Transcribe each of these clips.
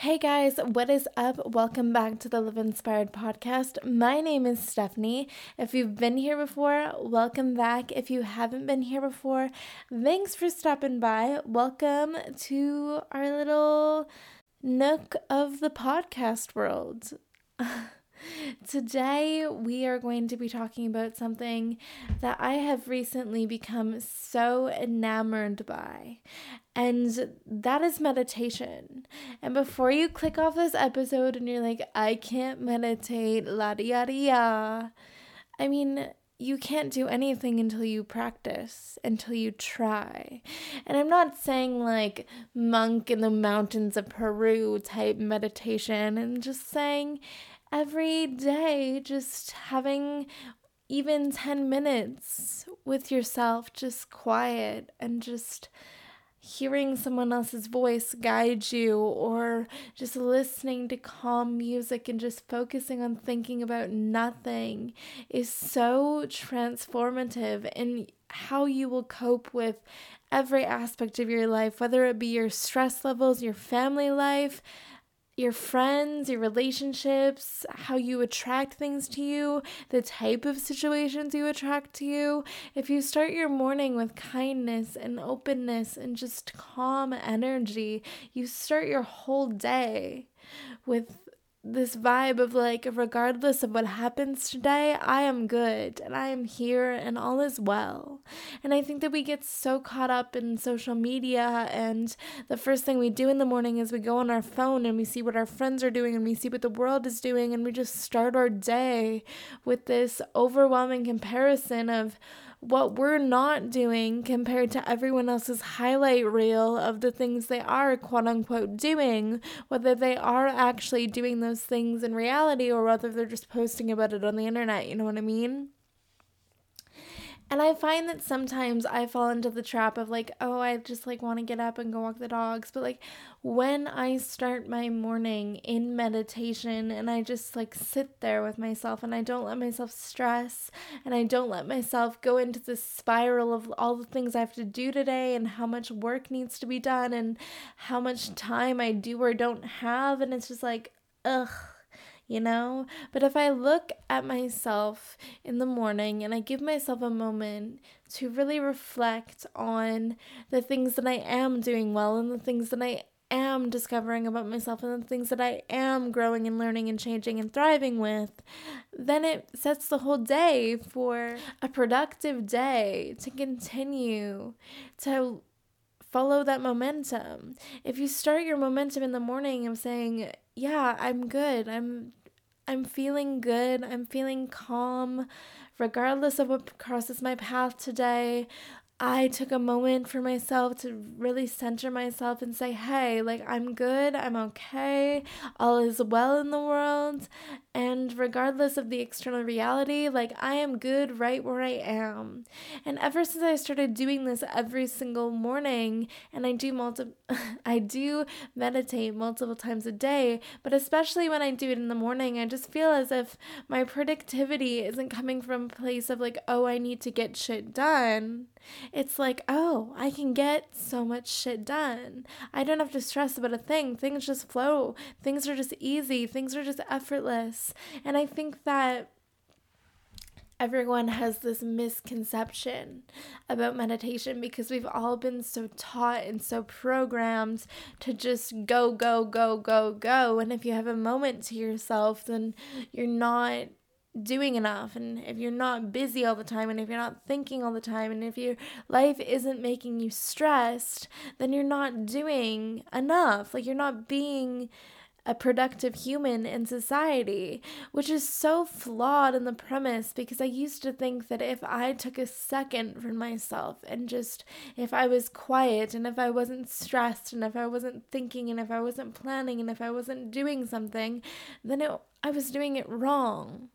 Hey guys, what is up? Welcome back to the Live Inspired podcast. My name is Stephanie. If you've been here before, welcome back. If you haven't been here before, thanks for stopping by. Welcome to our little nook of the podcast world. Today, we are going to be talking about something that I have recently become so enamored by, and that is meditation. And before you click off this episode and you're like, I can't meditate, la di da I mean, you can't do anything until you practice, until you try. And I'm not saying like monk in the mountains of Peru type meditation, and just saying every day, just having even 10 minutes with yourself, just quiet and just hearing someone else's voice guide you or just listening to calm music and just focusing on thinking about nothing is so transformative in how you will cope with every aspect of your life, whether it be your stress levels, your family life, your friends, your relationships, how you attract things to you, the type of situations you attract to you. If you start your morning with kindness and openness and just calm energy, you start your whole day with this vibe of like, regardless of what happens today, I am good and I am here and all is well. And I think that we get so caught up in social media, and the first thing we do in the morning is we go on our phone and we see what our friends are doing and we see what the world is doing, and we just start our day with this overwhelming comparison of, what we're not doing compared to everyone else's highlight reel of the things they are quote unquote doing, whether they are actually doing those things in reality or whether they're just posting about it on the internet, you know what I mean? And I find that sometimes I fall into the trap of like, oh, I just like want to get up and go walk the dogs. But like when I start my morning in meditation and I just like sit there with myself and I don't let myself stress and I don't let myself go into this spiral of all the things I have to do today and how much work needs to be done and how much time I do or don't have. And it's just like, ugh you know? But if I look at myself in the morning and I give myself a moment to really reflect on the things that I am doing well and the things that I am discovering about myself and the things that I am growing and learning and changing and thriving with, then it sets the whole day for a productive day to continue to follow that momentum. If you start your momentum in the morning of saying, Yeah, I'm good, I'm I'm feeling good. I'm feeling calm, regardless of what crosses my path today. I took a moment for myself to really center myself and say, hey, like, I'm good, I'm okay, all is well in the world. And regardless of the external reality, like, I am good right where I am. And ever since I started doing this every single morning, and I do multiple, I do meditate multiple times a day, but especially when I do it in the morning, I just feel as if my productivity isn't coming from a place of like, oh, I need to get shit done it's like, oh, I can get so much shit done. I don't have to stress about a thing. Things just flow. Things are just easy. Things are just effortless. And I think that everyone has this misconception about meditation because we've all been so taught and so programmed to just go, go, go, go, go. And if you have a moment to yourself, then you're not doing enough and if you're not busy all the time and if you're not thinking all the time and if your life isn't making you stressed then you're not doing enough like you're not being a productive human in society, which is so flawed in the premise because I used to think that if I took a second for myself and just if I was quiet and if I wasn't stressed and if I wasn't thinking and if I wasn't planning and if I wasn't doing something, then it, I was doing it wrong.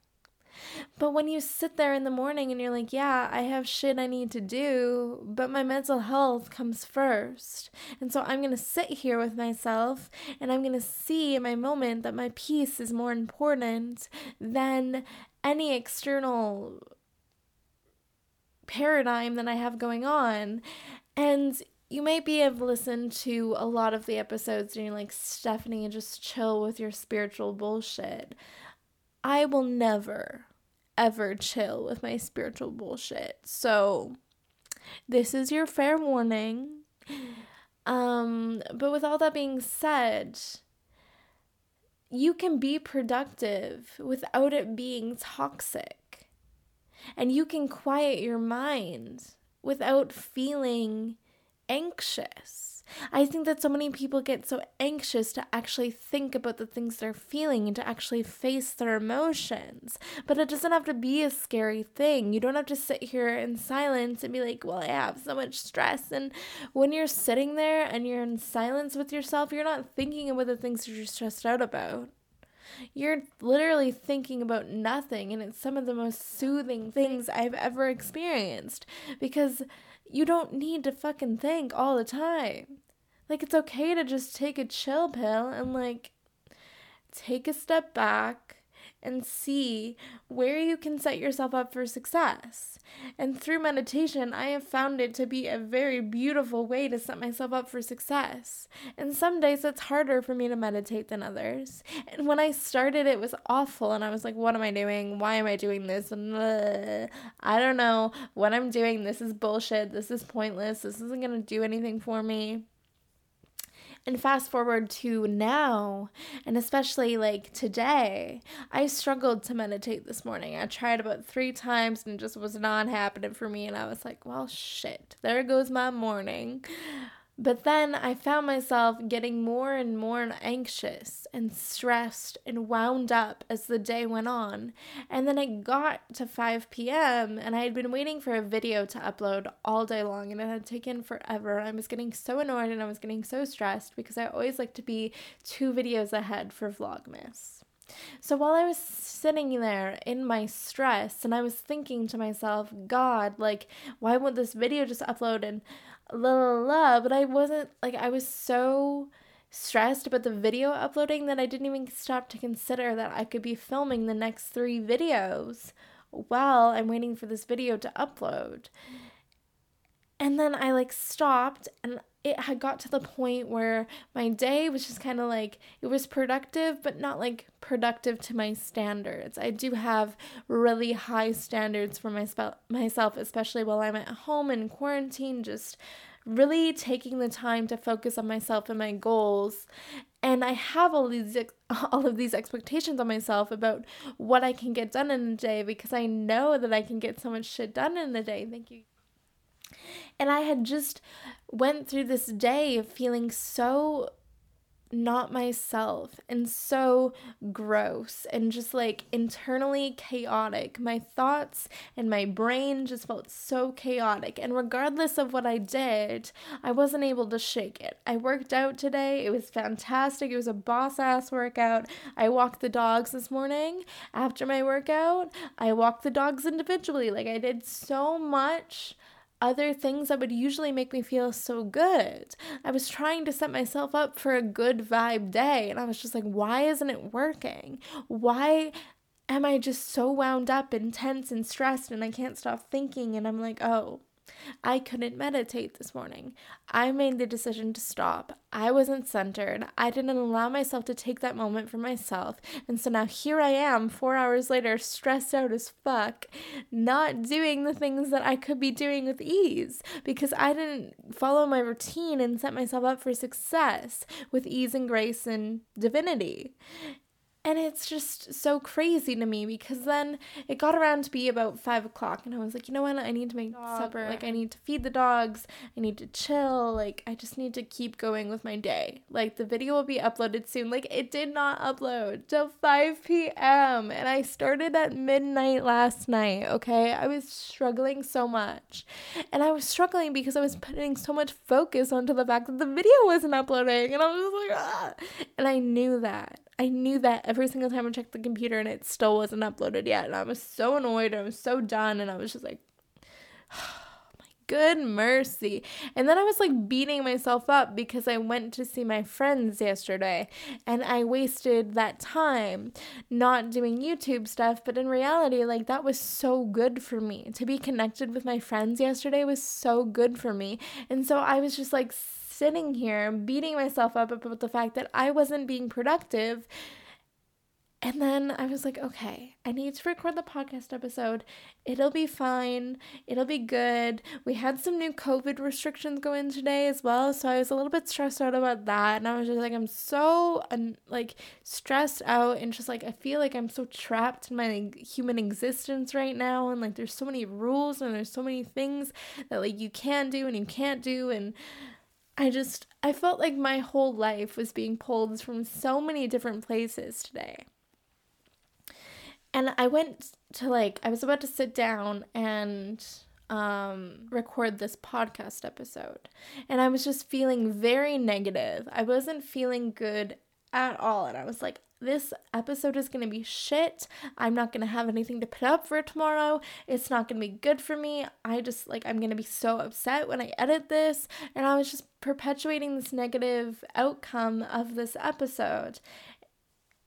But when you sit there in the morning and you're like, yeah, I have shit I need to do, but my mental health comes first. And so I'm going to sit here with myself and I'm going to see in my moment that my peace is more important than any external paradigm that I have going on. And you might be able to listen to a lot of the episodes and you're like, Stephanie, just chill with your spiritual bullshit. I will never, ever chill with my spiritual bullshit. So, this is your fair warning. Um, but with all that being said, you can be productive without it being toxic. And you can quiet your mind without feeling anxious. I think that so many people get so anxious to actually think about the things they're feeling and to actually face their emotions. But it doesn't have to be a scary thing. You don't have to sit here in silence and be like, well, I have so much stress. And when you're sitting there and you're in silence with yourself, you're not thinking about the things you're stressed out about. You're literally thinking about nothing, and it's some of the most soothing things I've ever experienced because you don't need to fucking think all the time. Like, it's okay to just take a chill pill and, like, take a step back and see where you can set yourself up for success. And through meditation, I have found it to be a very beautiful way to set myself up for success. And some days it's harder for me to meditate than others. And when I started, it was awful. And I was like, what am I doing? Why am I doing this? I don't know what I'm doing. This is bullshit. This is pointless. This isn't going to do anything for me. And fast forward to now, and especially like today, I struggled to meditate this morning. I tried about three times and it just was not happening for me. And I was like, well, shit, there goes my morning. But then I found myself getting more and more anxious and stressed and wound up as the day went on. And then it got to 5 p.m. and I had been waiting for a video to upload all day long and it had taken forever. I was getting so annoyed and I was getting so stressed because I always like to be two videos ahead for Vlogmas. So while I was sitting there in my stress and I was thinking to myself, God, like, why won't this video just upload? And la la la, but I wasn't like I was so stressed about the video uploading that I didn't even stop to consider that I could be filming the next 3 videos while I'm waiting for this video to upload. And then I like stopped and it had got to the point where my day was just kind of like it was productive but not like productive to my standards. I do have really high standards for my spe- myself especially while I'm at home in quarantine just really taking the time to focus on myself and my goals and I have all these all of these expectations on myself about what I can get done in a day because I know that I can get so much shit done in a day. Thank you. And I had just went through this day of feeling so not myself and so gross and just like internally chaotic. My thoughts and my brain just felt so chaotic. And regardless of what I did, I wasn't able to shake it. I worked out today. It was fantastic. It was a boss ass workout. I walked the dogs this morning. After my workout, I walked the dogs individually. Like I did so much other things that would usually make me feel so good. I was trying to set myself up for a good vibe day, and I was just like, why isn't it working? Why am I just so wound up and tense and stressed and I can't stop thinking? And I'm like, oh, I couldn't meditate this morning. I made the decision to stop. I wasn't centered. I didn't allow myself to take that moment for myself. And so now here I am, four hours later, stressed out as fuck, not doing the things that I could be doing with ease because I didn't follow my routine and set myself up for success with ease and grace and divinity. And it's just so crazy to me because then it got around to be about five o'clock, and I was like, you know what? I need to make Dog supper. Like, I need to feed the dogs. I need to chill. Like, I just need to keep going with my day. Like, the video will be uploaded soon. Like, it did not upload till 5 p.m., and I started at midnight last night, okay? I was struggling so much. And I was struggling because I was putting so much focus onto the fact that the video wasn't uploading, and I was like, ah. And I knew that. I knew that every single time I checked the computer and it still wasn't uploaded yet. And I was so annoyed. I was so done. And I was just like, oh my good mercy. And then I was like beating myself up because I went to see my friends yesterday and I wasted that time not doing YouTube stuff. But in reality, like that was so good for me. To be connected with my friends yesterday was so good for me. And so I was just like sitting here beating myself up about the fact that I wasn't being productive and then I was like, okay, I need to record the podcast episode. It'll be fine. It'll be good. We had some new COVID restrictions go in today as well, so I was a little bit stressed out about that. And I was just like, I'm so like stressed out and just like I feel like I'm so trapped in my like, human existence right now. And like there's so many rules and there's so many things that like you can do and you can't do and I just I felt like my whole life was being pulled from so many different places today. And I went to like I was about to sit down and um record this podcast episode. And I was just feeling very negative. I wasn't feeling good at all and I was like this episode is going to be shit. I'm not going to have anything to put up for tomorrow. It's not going to be good for me. I just like I'm going to be so upset when I edit this and I was just perpetuating this negative outcome of this episode.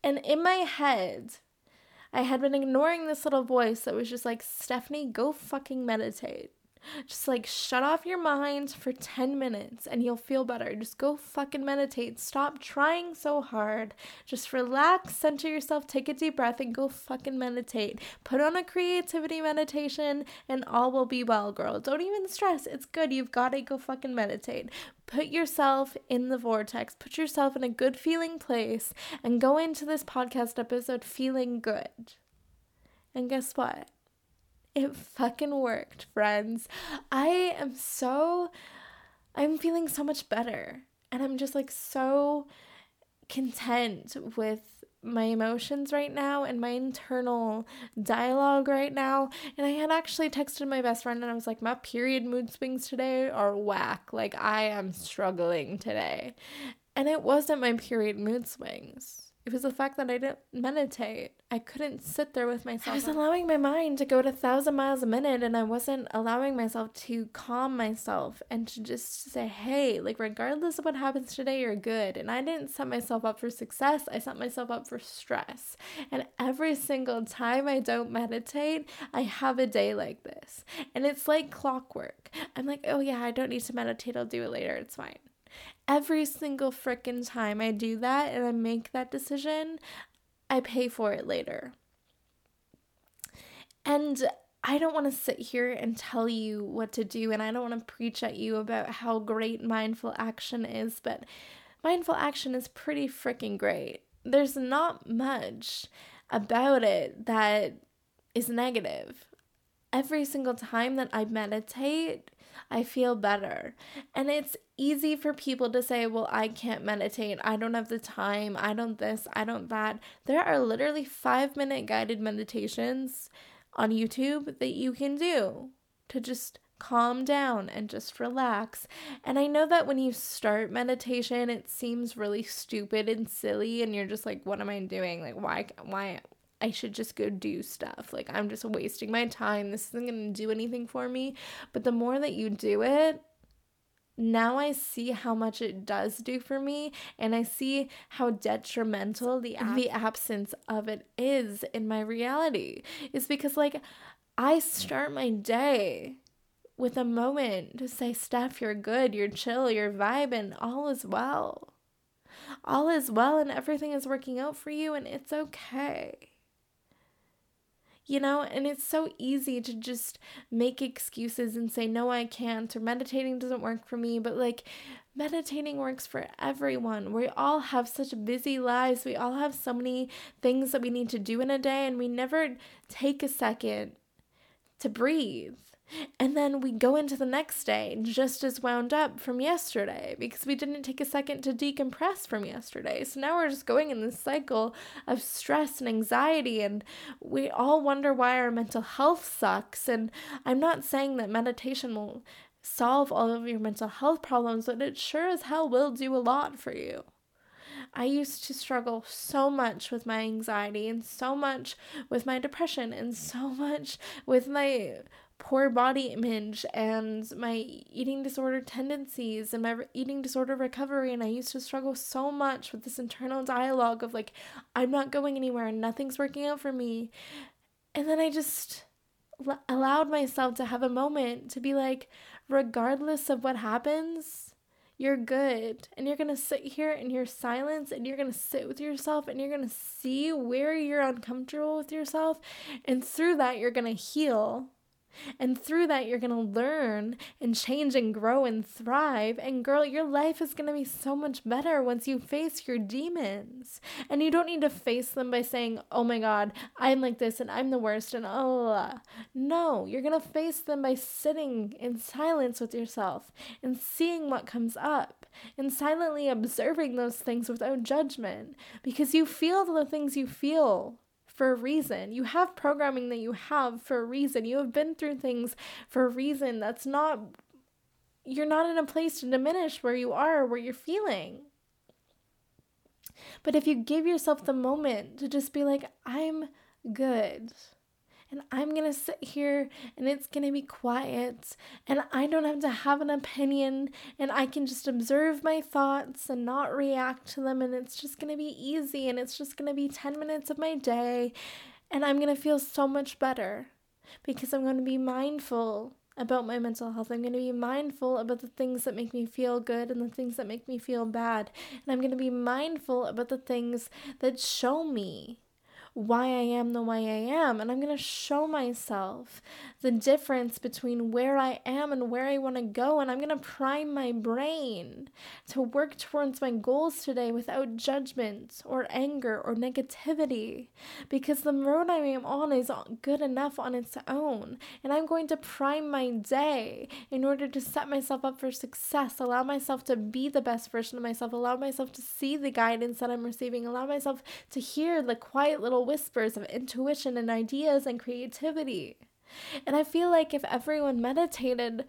And in my head, I had been ignoring this little voice that was just like, Stephanie, go fucking meditate. Just like shut off your mind for 10 minutes and you'll feel better. Just go fucking meditate. Stop trying so hard. Just relax, center yourself, take a deep breath, and go fucking meditate. Put on a creativity meditation and all will be well, girl. Don't even stress. It's good. You've got to go fucking meditate. Put yourself in the vortex, put yourself in a good feeling place, and go into this podcast episode feeling good. And guess what? It fucking worked, friends. I am so, I'm feeling so much better. And I'm just like so content with my emotions right now and my internal dialogue right now. And I had actually texted my best friend and I was like, my period mood swings today are whack. Like, I am struggling today. And it wasn't my period mood swings. It was the fact that I didn't meditate. I couldn't sit there with myself. I was allowing my mind to go to a thousand miles a minute and I wasn't allowing myself to calm myself and to just say, hey, like regardless of what happens today, you're good. And I didn't set myself up for success. I set myself up for stress. And every single time I don't meditate, I have a day like this. And it's like clockwork. I'm like, oh yeah, I don't need to meditate. I'll do it later. It's fine. Every single freaking time I do that and I make that decision, I pay for it later. And I don't want to sit here and tell you what to do, and I don't want to preach at you about how great mindful action is, but mindful action is pretty freaking great. There's not much about it that is negative. Every single time that I meditate, I feel better. And it's easy for people to say, well, I can't meditate. I don't have the time. I don't this. I don't that. There are literally five minute guided meditations on YouTube that you can do to just calm down and just relax. And I know that when you start meditation, it seems really stupid and silly, and you're just like, what am I doing? Like, why, why, I should just go do stuff. Like, I'm just wasting my time. This isn't going to do anything for me. But the more that you do it, now I see how much it does do for me, and I see how detrimental the ab- the absence of it is in my reality. Is because like I start my day with a moment to say, "Steph, you're good, you're chill, you're vibing, all is well, all is well, and everything is working out for you, and it's okay." You know, and it's so easy to just make excuses and say, no, I can't, or meditating doesn't work for me. But like, meditating works for everyone. We all have such busy lives. We all have so many things that we need to do in a day, and we never take a second to breathe. And then we go into the next day just as wound up from yesterday because we didn't take a second to decompress from yesterday. So now we're just going in this cycle of stress and anxiety, and we all wonder why our mental health sucks. And I'm not saying that meditation will solve all of your mental health problems, but it sure as hell will do a lot for you. I used to struggle so much with my anxiety and so much with my depression and so much with my poor body image and my eating disorder tendencies and my eating disorder recovery. And I used to struggle so much with this internal dialogue of like, I'm not going anywhere and nothing's working out for me. And then I just l- allowed myself to have a moment to be like, regardless of what happens, you're good. And you're going to sit here in your silence and you're going to sit with yourself and you're going to see where you're uncomfortable with yourself. And through that, you're going to heal and through that, you're going to learn and change and grow and thrive. And girl, your life is going to be so much better once you face your demons. And you don't need to face them by saying, oh my God, I'm like this and I'm the worst. And oh, no, you're going to face them by sitting in silence with yourself and seeing what comes up and silently observing those things without judgment because you feel the things you feel for a reason. You have programming that you have for a reason. You have been through things for a reason. That's not, you're not in a place to diminish where you are, where you're feeling. But if you give yourself the moment to just be like, I'm good and I'm gonna sit here and it's gonna be quiet and I don't have to have an opinion and I can just observe my thoughts and not react to them and it's just gonna be easy and it's just gonna be 10 minutes of my day and I'm gonna feel so much better because I'm gonna be mindful about my mental health. I'm going to be mindful about the things that make me feel good and the things that make me feel bad. And I'm going to be mindful about the things that show me why I am the way I am. And I'm going to show myself the difference between where I am and where I want to go. And I'm going to prime my brain to work towards my goals today without judgment or anger or negativity because the road I am on is good enough on its own. And I'm going to prime my day in order to set myself up for success, allow myself to be the best version of myself, allow myself to see the guidance that I'm receiving, allow myself to hear the quiet little whispers of intuition and ideas and creativity. And I feel like if everyone meditated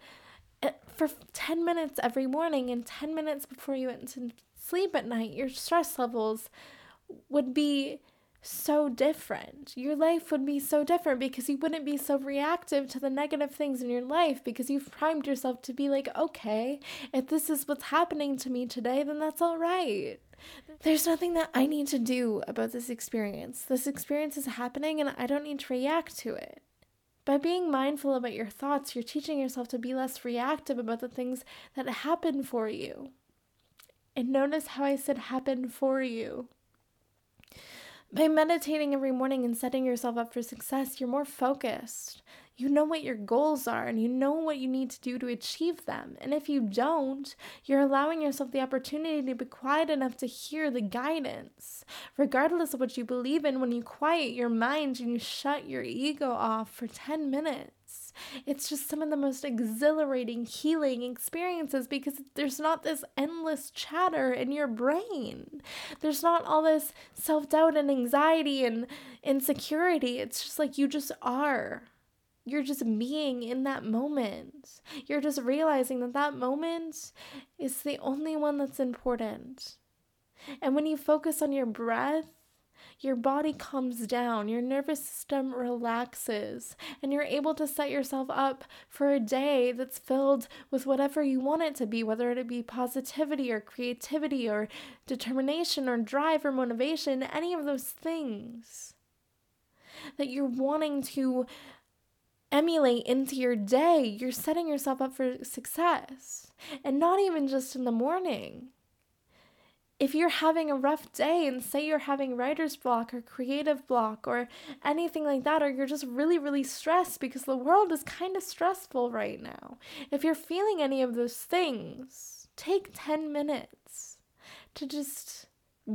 eh, for 10 minutes every morning and 10 minutes before you went to sleep at night, your stress levels would be so different. Your life would be so different because you wouldn't be so reactive to the negative things in your life because you've primed yourself to be like, okay, if this is what's happening to me today, then that's all right. There's nothing that I need to do about this experience. This experience is happening and I don't need to react to it. By being mindful about your thoughts, you're teaching yourself to be less reactive about the things that happen for you. And notice how I said happen for you. By meditating every morning and setting yourself up for success, you're more focused you know what your goals are and you know what you need to do to achieve them. And if you don't, you're allowing yourself the opportunity to be quiet enough to hear the guidance. Regardless of what you believe in, when you quiet your mind and you shut your ego off for 10 minutes, it's just some of the most exhilarating, healing experiences because there's not this endless chatter in your brain. There's not all this self doubt and anxiety and insecurity. It's just like you just are you're just being in that moment. You're just realizing that that moment is the only one that's important. And when you focus on your breath, your body calms down, your nervous system relaxes, and you're able to set yourself up for a day that's filled with whatever you want it to be, whether it be positivity or creativity or determination or drive or motivation, any of those things that you're wanting to emulate into your day, you're setting yourself up for success. And not even just in the morning. If you're having a rough day and say you're having writer's block or creative block or anything like that, or you're just really, really stressed because the world is kind of stressful right now, if you're feeling any of those things, take 10 minutes to just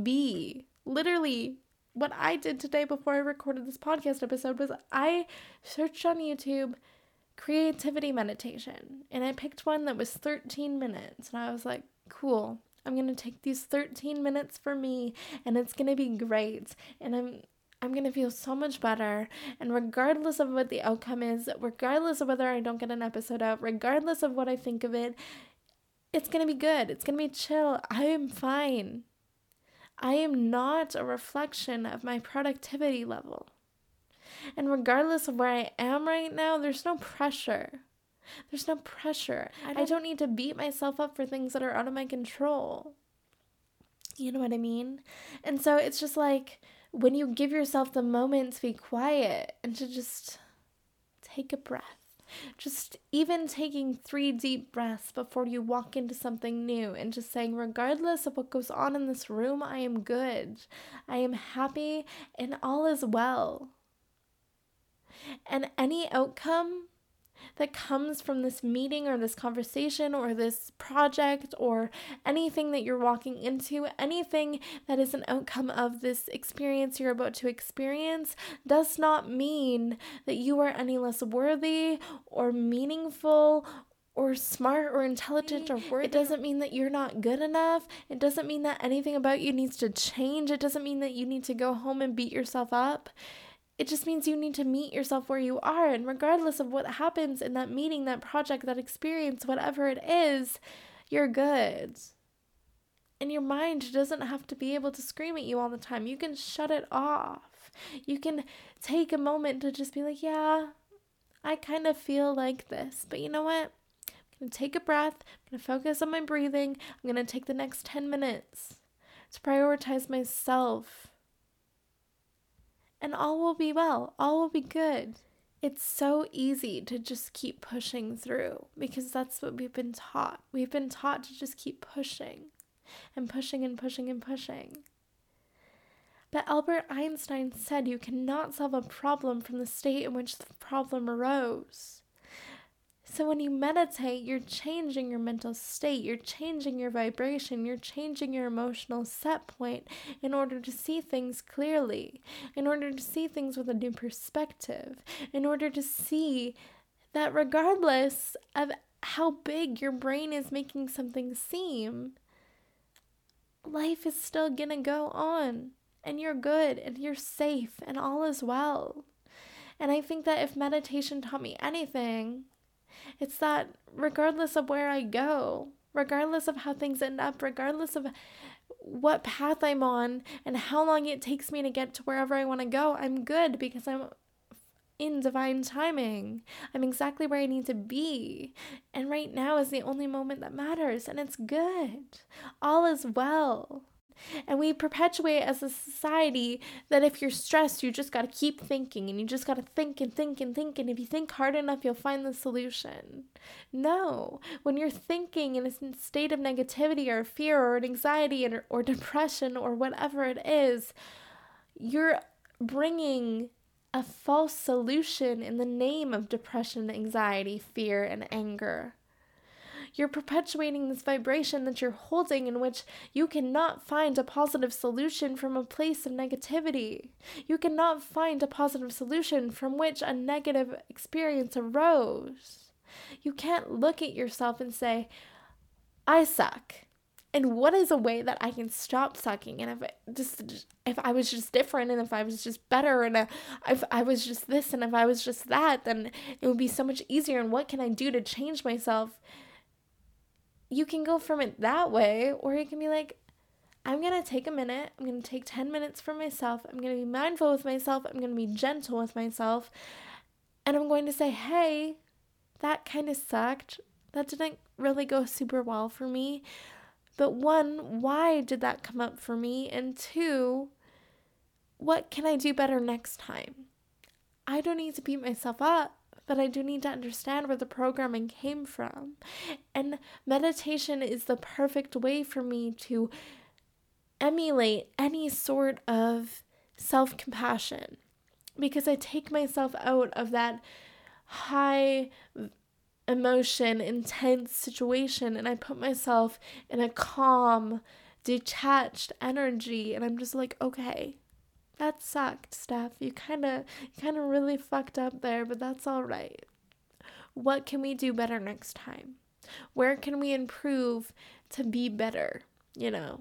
be. Literally what I did today before I recorded this podcast episode was I searched on YouTube creativity meditation and I picked one that was 13 minutes and I was like, cool. I'm going to take these 13 minutes for me and it's going to be great and I'm I'm going to feel so much better. And regardless of what the outcome is, regardless of whether I don't get an episode out, regardless of what I think of it, it's going to be good. It's going to be chill. I am fine. I am not a reflection of my productivity level. And regardless of where I am right now, there's no pressure. There's no pressure. I don't, I don't need to beat myself up for things that are out of my control. You know what I mean? And so it's just like when you give yourself the moment to be quiet and to just take a breath. Just even taking three deep breaths before you walk into something new and just saying, regardless of what goes on in this room, I am good. I am happy and all is well. And any outcome that comes from this meeting or this conversation or this project or anything that you're walking into, anything that is an outcome of this experience you're about to experience, does not mean that you are any less worthy or meaningful or smart or intelligent or worthy. It doesn't mean that you're not good enough. It doesn't mean that anything about you needs to change. It doesn't mean that you need to go home and beat yourself up. It just means you need to meet yourself where you are. And regardless of what happens in that meeting, that project, that experience, whatever it is, you're good. And your mind doesn't have to be able to scream at you all the time. You can shut it off. You can take a moment to just be like, yeah, I kind of feel like this. But you know what? I'm going to take a breath. I'm going to focus on my breathing. I'm going to take the next 10 minutes to prioritize myself and all will be well, all will be good. It's so easy to just keep pushing through because that's what we've been taught. We've been taught to just keep pushing and pushing and pushing and pushing. But Albert Einstein said you cannot solve a problem from the state in which the problem arose. So when you meditate, you're changing your mental state, you're changing your vibration, you're changing your emotional set point in order to see things clearly, in order to see things with a new perspective, in order to see that regardless of how big your brain is making something seem, life is still gonna go on and you're good and you're safe and all is well. And I think that if meditation taught me anything, it's that regardless of where I go, regardless of how things end up, regardless of what path I'm on and how long it takes me to get to wherever I want to go, I'm good because I'm in divine timing. I'm exactly where I need to be. And right now is the only moment that matters, and it's good. All is well. And we perpetuate as a society that if you're stressed, you just got to keep thinking and you just got to think and think and think. And if you think hard enough, you'll find the solution. No, when you're thinking in a state of negativity or fear or anxiety or, or depression or whatever it is, you're bringing a false solution in the name of depression, anxiety, fear, and anger. You're perpetuating this vibration that you're holding in which you cannot find a positive solution from a place of negativity. You cannot find a positive solution from which a negative experience arose. You can't look at yourself and say, I suck. And what is a way that I can stop sucking? And if just if I was just different, and if I was just better, and uh, if I was just this, and if I was just that, then it would be so much easier. And what can I do to change myself? You can go from it that way, or you can be like, I'm to take a minute. I'm to take 10 minutes for myself. I'm to be mindful with myself. I'm to be gentle with myself. And I'm going to say, hey, that kind of sucked. That didn't really go super well for me. But one, why did that come up for me? And two, what can I do better next time? I don't need to beat myself up but I do need to understand where the programming came from. And meditation is the perfect way for me to emulate any sort of self compassion because I take myself out of that high emotion, intense situation, and I put myself in a calm, detached energy, and I'm just like, okay, that sucked, Steph. You kind of you kind of really fucked up there, but that's all right. What can we do better next time? Where can we improve to be better, you know?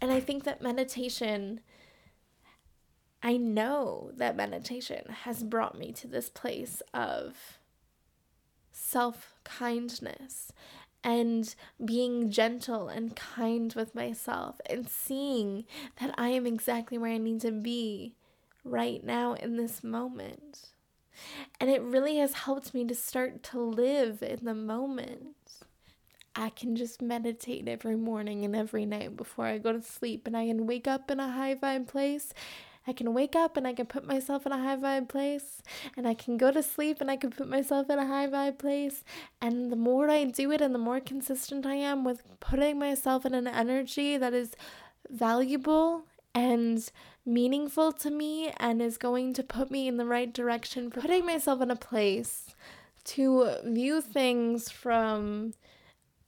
And I think that meditation I know that meditation has brought me to this place of self kindness and being gentle and kind with myself and seeing that I am exactly where I need to be right now in this moment. And it really has helped me to start to live in the moment. I can just meditate every morning and every night before I go to sleep, and I can wake up in a high vibe place. I can wake up and I can put myself in a high vibe place, and I can go to sleep and I can put myself in a high vibe place. And the more I do it, and the more consistent I am with putting myself in an energy that is valuable and meaningful to me and is going to put me in the right direction for putting myself in a place to view things from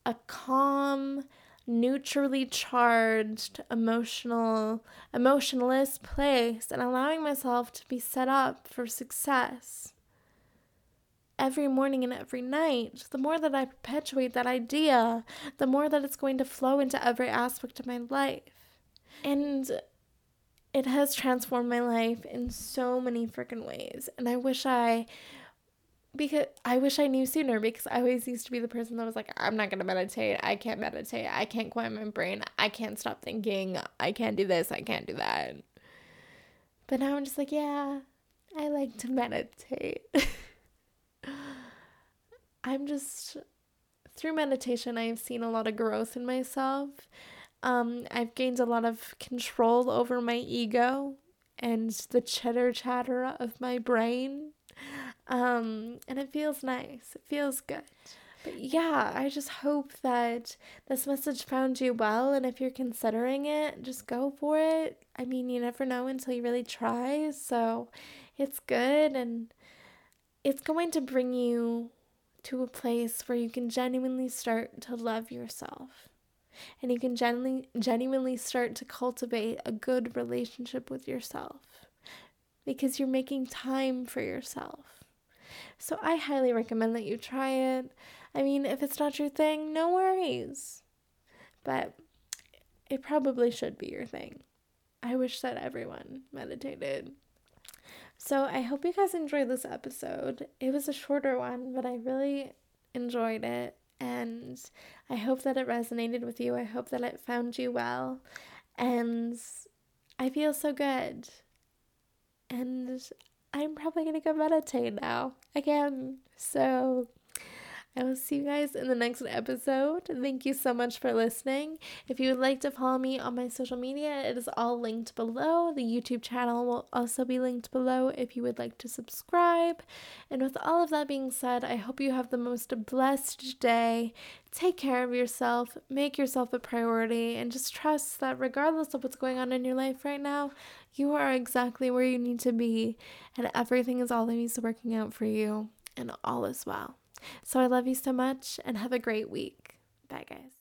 a calm, neutrally charged, emotional, emotionless place and allowing myself to be set up for success. Every morning and every night, the more that I perpetuate that idea, the more that it's going to flow into every aspect of my life. And it has transformed my life in so many freaking ways. And I wish I because I wish I knew sooner because I always used to be the person that was like, I'm not gonna meditate. I can't meditate. I can't quiet my brain. I can't stop thinking. I can't do this. I can't do that. But now I'm just like, yeah, I like to meditate. I'm just through meditation, I've seen a lot of growth in myself. Um, I've gained a lot of control over my ego and the chitter chatter of my brain. Um, and it feels nice. It feels good. But yeah, I just hope that this message found you well. And if you're considering it, just go for it. I mean, you never know until you really try. So it's good. And it's going to bring you to a place where you can genuinely start to love yourself. And you can genuinely, genuinely start to cultivate a good relationship with yourself because you're making time for yourself. So I highly recommend that you try it. I mean, if it's not your thing, no worries. But it probably should be your thing. I wish that everyone meditated. So I hope you guys enjoyed this episode. It was a shorter one, but I really enjoyed it. And I hope that it resonated with you. I hope that it found you well. And I feel so good. And I'm probably to go meditate now again. So I will see you guys in the next episode. Thank you so much for listening. If you would like to follow me on my social media, it is all linked below. The YouTube channel will also be linked below if you would like to subscribe. And with all of that being said, I hope you have the most blessed day. Take care of yourself, make yourself a priority, and just trust that regardless of what's going on in your life right now, you are exactly where you need to be, and everything is always working out for you, and all is well. So I love you so much, and have a great week. Bye, guys.